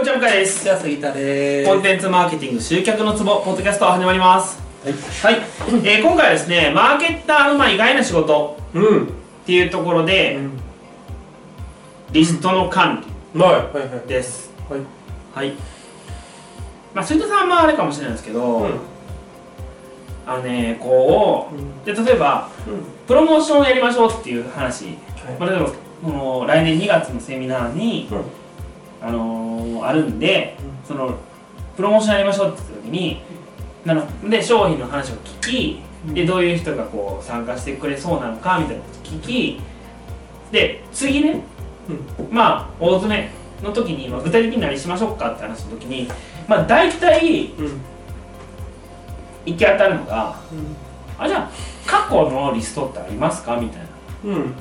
こんにちは向井です。じゃあ杉田でコンテンツマーケティング集客のツボポッドキャスト始まります。はい。はい、えー今回はですねマーケッターのまあ意外な仕事。うん。っていうところで、リストの管はい。はいはい。理です。はい。はい。まあ杉田さんはあれかもしれないですけど、うん。あのねこうん。うで例えばうん。プロモーションをやりましょうっていう話、はい。まあ、例えばこの来年2月のセミナーに、うんあのーあるんで、そのプロモーションやりましょうって言った時になので商品の話を聞きでどういう人がこう参加してくれそうなのかみたいなことを聞きで次ね、まあ大詰めの時に、まあ、具体的に何しましょうかって話の時にまあ大体うん。行き当たるのがあじゃあ過去のリストってありますか？みたいな。っうん。うん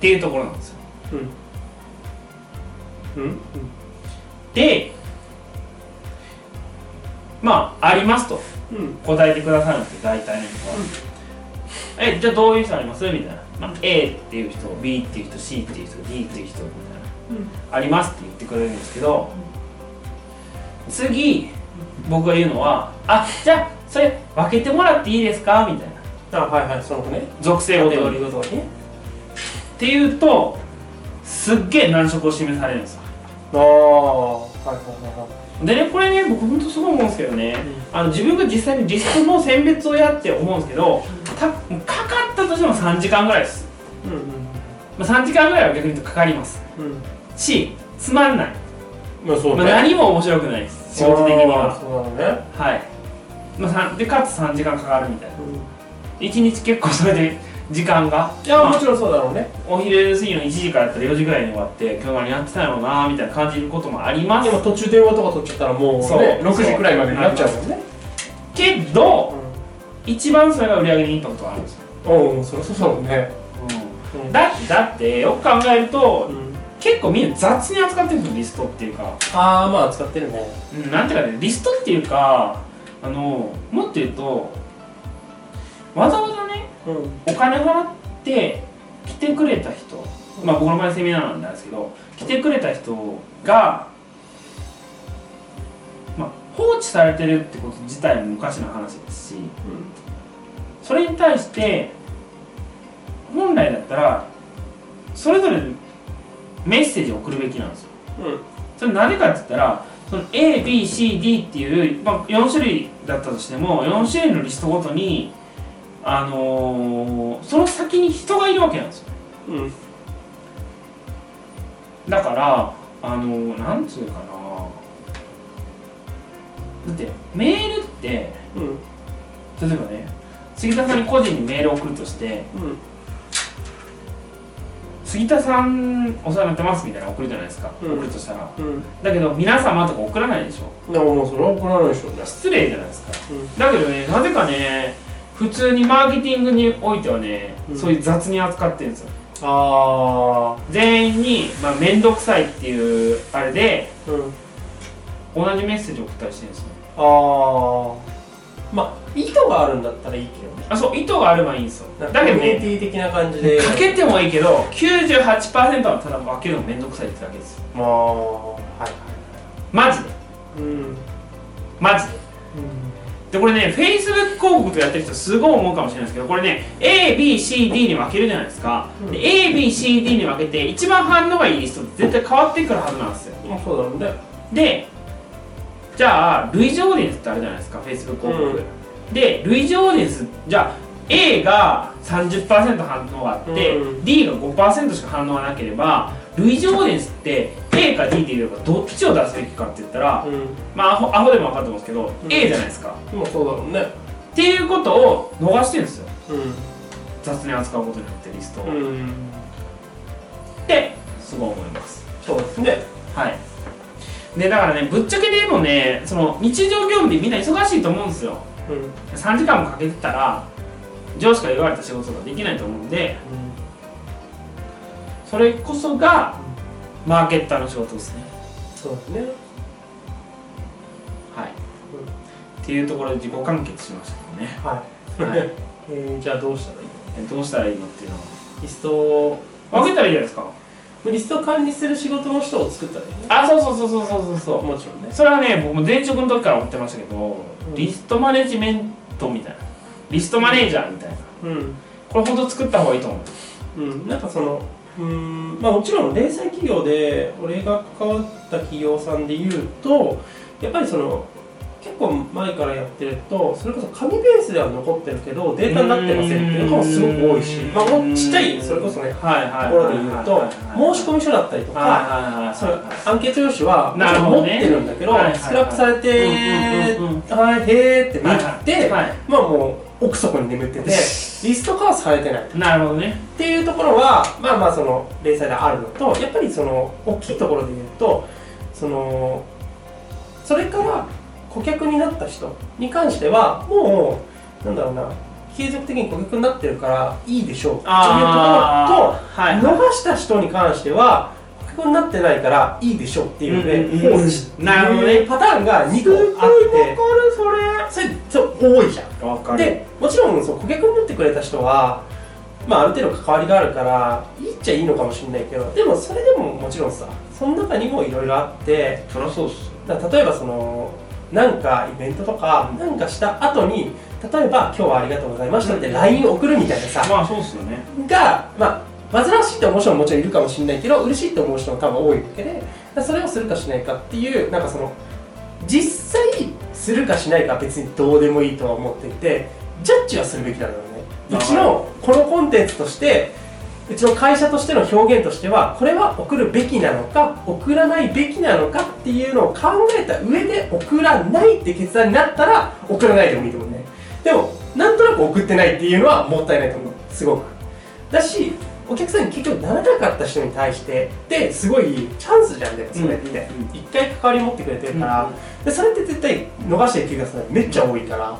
ていうところなんですよ。うんうんでまあありますと。うん。答えてくださるんですよ大体の人は、えじゃあどういう人あります？みたいな、まあ、A っていう人 B っていう人 C っていう人 D っていう人みたいな。ありますって言ってくれるんですけど次僕が言うのはあじゃあそれ分けてもらっていいですか？みたいな。あはいはいそのね。属性ごとに。っていうとすっげえ難色を示されるんですよああはいはいはでねこれね僕本当すごい思うんですけどね、あの自分が実際にリストの選別をやって思うんですけどたかかったとしても3時間ぐらいです、いうんまあ、3時間ぐらいは逆に言うとかかります。うん。うんしつまんない、まあ、まあそうね。何も面白くないです。仕事的には。そうなのね。はい、まあ、でかつ3時間かかるみたいな。1日結構それで時間が？まあ。いやもちろんそうだろうね。お昼過ぎの1時からやったら4時ぐらいに終わって今日何やってたんやろうなみたいな感じることもあります。でも途中電話とか取っちゃったらもうそう。ね6時くらいまでになっちゃうもんね。けど一番それが売り上げにインパクトがあるんですよ、うんうんそりゃそうだもんね。うん。だだってよく考えるとうん。結構みんな雑に扱ってるんですよリストっていうか、ああまあ使ってるね。うん、なんていうかねリストっていうかあのもっと言うとお金払って来てくれた人まあ僕の場合セミナーなんですけど来てくれた人が、まあ、放置されてるってこと自体も昔の話ですしそれに対して本来だったらそれぞれメッセージを送るべきなんですよ。うん。それなぜかって言ったらその ABCD っていう、まあ、4種類だったとしても4種類のリストごとにあのーその先に人がいるわけなんですよ。うん。だからあのーなんつうかな。だってメールってうん。例えばね杉田さんに個人にメールを送るとしてうん。杉田さんお世話になってますみたいなの送るじゃないですか、うん。送るとしたら。うん。だけど皆様とか送らないでしょ。でももうそれは怒らないでしょ。失礼じゃないですか。うん。だけどねなぜかね普通にマーケティングにおいてはね、うん。そういう雑に扱ってるんですよ。あ全員に、まあ、面倒くさいっていうあれであうん。同じメッセージ送ったりしてるんですよ。ああまあ意図があるんだったらいいけどね。あそう意図があればいいんですよ。だけどねティ的な感じで。かけてもいいけど98%はただ分けるの面倒くさいってだけですよ。まあはいはいマジで。うん。マジででこれね Facebook 広告とやってる人すごい思うかもしれないですけどこれね ABCD に分けるじゃないですか、うん。で ABCD に分けて一番反応がいいリストって絶対変わってくるはずなんですよ。まあそうだろうね。でじゃあ類似オーディエンスってあるじゃないですか Facebook 広告、で類似オーディエンスじゃあ A が30%反応があって、うん。D が5%しか反応がなければ類似オーディエンスって A か D で言えばどっちを出すべきかって言ったら、うん。まあアホアホでも分かってますけど、ん。A じゃないですか。まあそうだろうね。っていうことを逃してるんですよ。う雑に扱うことによってリストを、っんうん。てすごい思います。そうですね。はい。でだからねぶっちゃけでもねその日常業務でみんな忙しいと思うんですよ。うん。3時間もかけてたら上司から言われた仕事ができないと思うんで。それこそがマーケッターの仕事ですね。そうですね。はい、っていうところで自己完結しましたけどね、はい、はい。えーじゃあどうしたらいいの？えどうしたらいいのっていうのは？リストを分けたらいいじゃないですか。リスト管理する仕事の人を作ったらいいねあそうそうそうそうそうそう。そうもちろんね。それはね僕も前職の時から思ってましたけど、ん。リストマネジメントみたいな。リストマネージャーみたいな。うん。これ本当作った方がいいと思う。うん、なんかそのうーんまあもちろん零細企業で俺が関わった企業さんで言うとやっぱりその結構前からやってるとそれこそ紙ベースでは残ってるけどデータになってませんっていうのがすごく多いしまあもうちっちゃいそれこそねところで言うと申し込み書だったりとかそのアンケート用紙は持ってるんだけどスクラップされてはいへーってなってまあもう奥底に眠っててリスト化はされてないなるほどね。っていうところはまあまあその零細であるのとやっぱりその大きいところで言うとそのそれから顧客になった人に関してはもうなんだろうな継続的に顧客になってるからいいでしょうっていうところとはい。逃した人に関してはになってないからいいでしょうっていうのでうんうんなるほどね。パターンが2個あって。そそれ。そう多いじゃんでもちろんそう顧客になってくれた人は、まあ、ある程度関わりがあるからいいっちゃいいのかもしれないけどでもそれでももちろんさその中にもいろいろあってそりゃそうっすだ例えばそのなんかイベントとかなんかした後に例えば「今日はありがとうございました」って LINE 送るみたいなさ、まあそうっすよね。がまあ煩わしいって思う人ももちろんいるかもしれないけど嬉しいって思う人も多分多いわけでそれをするかしないかっていうなんかその実際するかしないかは別にどうでもいいとは思っていてジャッジはするべきなんだよね。うちのこのコンテンツとしてうちの会社としての表現としてはこれは送るべきなのか送らないべきなのかっていうのを考えた上で送らないって決断になったら送らないでもいいと思うね。でもなんとなく送ってないっていうのはもったいないと思う。すごく。だしお客さんに結局ならなかった人に対してってすごいチャンスじゃんでもそれって。うんうんうん。一回関わり持ってくれてるから、でそれって絶対逃してる気がするめっちゃ多いから。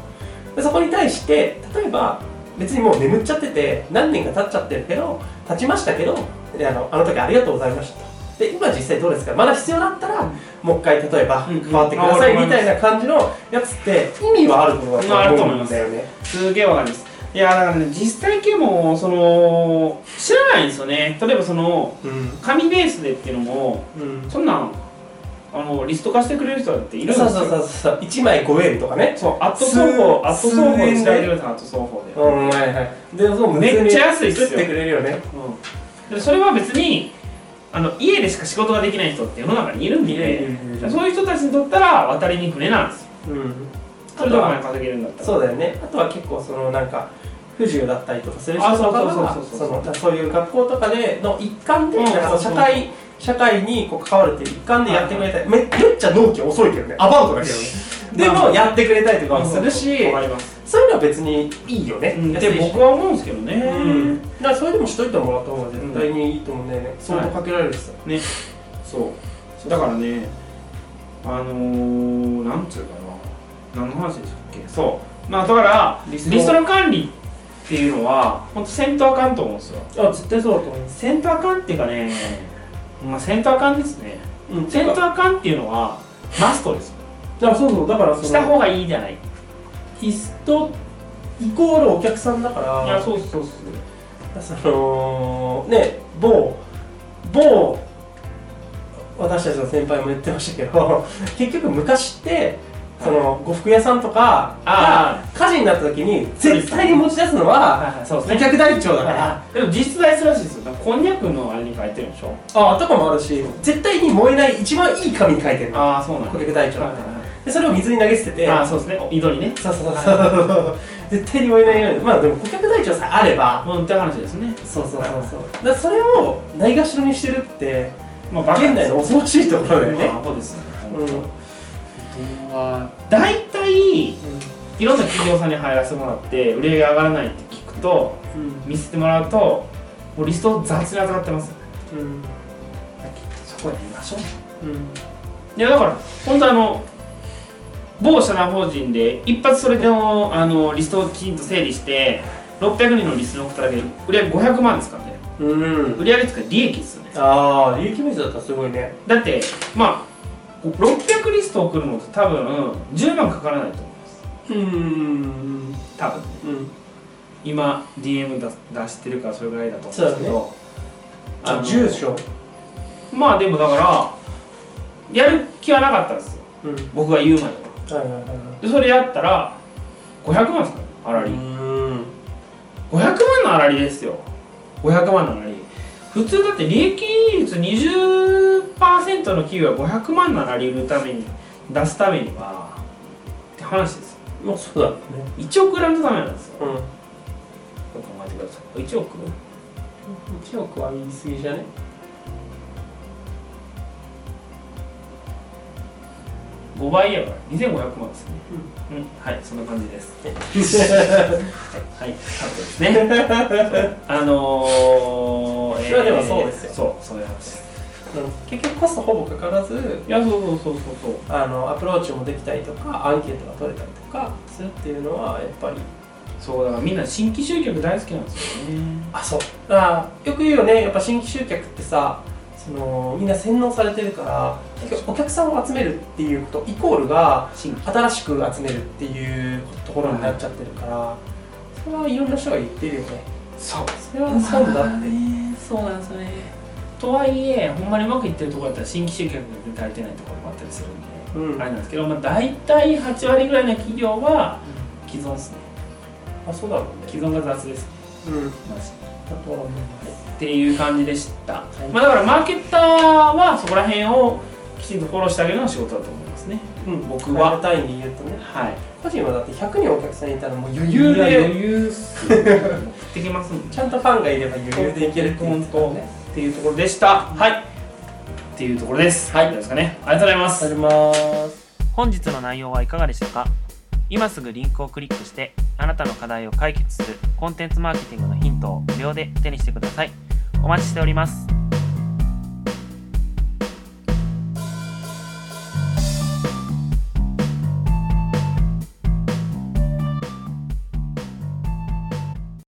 でそこに対して例えば別にもう眠っちゃってて何年か経っちゃってるけど経ちましたけどであのあの時ありがとうございました。とで今実際どうですか？まだ必要だったらもう一回例えばうん関わってくださいうんみたいな感じのやつって意味はあると思うんだよね。すげえわかりますいやだからね実際系もその知らないんですよね。例えばそのうん。紙ベースでっていうのもうん。そんなんあのリスト化してくれる人だっているんですよ。そうそうそうそう。1枚5円とかね。そうアット数双方アット数双方で円で調べてくださいアット双方で、うんはいはい。でそうめっちゃ安いっすよ。作ってくれるよね。うん。でそれは別にあの家でしか仕事ができない人って世の中にいるんで。そういう人たちにとったら渡りに船なんですよ。うん。それでお金稼げるんだったら。そうだよね。あとは結構そのなんか不自由だったりとかする人あとかがそういう学校とかでの一環で社会社会にこう関わるっていう一環でやってくれたりめめっちゃ納期遅いけどね。アバウトだけどね。でもやってくれたりとかもするしそういうのは別にいいよね。うん。安いし。で僕は思うんですけどね、うん。だからそれでもしといてもらった方が絶対にいいと思うんだよね。相当かけられるしさ。ね。そう。だからねあのー、なんつうかな。何の話でしたっけ？そう。まあだからリリストストの管理っていうのは本当セントアカンと思うんですよ。あ絶対そうだと思います。セントアカンっていうかねまあセントアカンですね。うんセントアカンっていうのはマストです。だからそうそうだからそのした方がいいじゃない。いリストイコールお客さんだからやそうそうそうそのね某某私たちの先輩も言ってましたけど結局昔ってその呉服屋さんとかあが火事になった時に絶対に持ち出すのは顧ね。客台帳だから。でも実質大事らしいですよ。こんにゃくのあれに書いてるんでしょ。あとかもあるし絶対に燃えない一番いい紙に書いてるの。ああそうなん顧客台帳でそれを水に投げ捨てて。はいああそうですね。井戸にね。そうそうそうそう。絶対に燃えないように。まあでも顧客台帳さえあれば。うんって話ですね。そうそうそうそう。だそれをないがしろにしてるってまあ現代の恐ろしいところだよね。まあそうですねうん大体いろんな企業さんに入らせてもらって売り上げ上がらないって聞くとうん。見せてもらうともうリストを雑に扱ってますうん。そこやりましょう。うん。いやだから本当あの某社団法人で一発それでのあのリストをきちんと整理して600人のリストに送っただけで売り上げ500万ですからね。うん。売り上げっていうか利益ですよね。ああ利益ベースだったらすごいね。だってまあ600リスト送るのって多分10万かからないと思います。うん。多分。うん。今 DM 出出してるからそれぐらいだと思うんですけど。あの10でしょ？まあでもだからやる気はなかったんですよ。うん。はい僕が言うまでは。はいはいはいでそれやったら500万ですかね粗利、うん。500万の粗利ですよ。500万の粗利普通だって利益率20%の企業が500万の粗利売るために出すためにはって話です。よまあそうだね。1億売らんとダメなんですよ。うん。どう考えてください。1億？1億は言い過ぎじゃね？5倍やから。2500万ですね。うん、はいそんな感じです。はい、カットですね。あのー、いやでもそうですよ結局コストほぼかからずいやそうそうそうそうそう。あのアプローチもできたりとかアンケートが取れたりとかするっていうのはやっぱり。そうだからみんな新規集客大好きなんですよね。あそう。あよく言うよね。やっぱ新規集客ってさそのみんな洗脳されてるからお客さんを集めるっていうことイコールが新しく集めるっていうところになっちゃってるから、それはいろんな人が言ってるよね。そう。それはそうだって、ね そうなんですよねとはいえほんまにうまくいってるところだったら新規集客が足りてないところもあったりするんで、うん。あれなんですけど、まあ、大体8割ぐらいの企業は既存ですね。あそうだろうね。既存が雑ですうん。マジあとはもうっていう感じでした、い。まあ、だからマーケッターはそこら辺をきちんとフォローしてあげるのが仕事だと思いますね。うん、僕は。は単位で言うとね。はい。個人はだって100人お客さんいたらもう余裕で。余裕っすよ。持ってきますん。でちゃんとファンがいれば余裕でいけるって言ってたからねっていうところでした。はい。っていうところです。はい。どうですかね。ありがとうございます。あります。本日の内容はいかがでしたか？今すぐリンクをクリックしてあなたの課題を解決するコンテンツマーケティングのヒントを無料で手にしてください。お待ちしております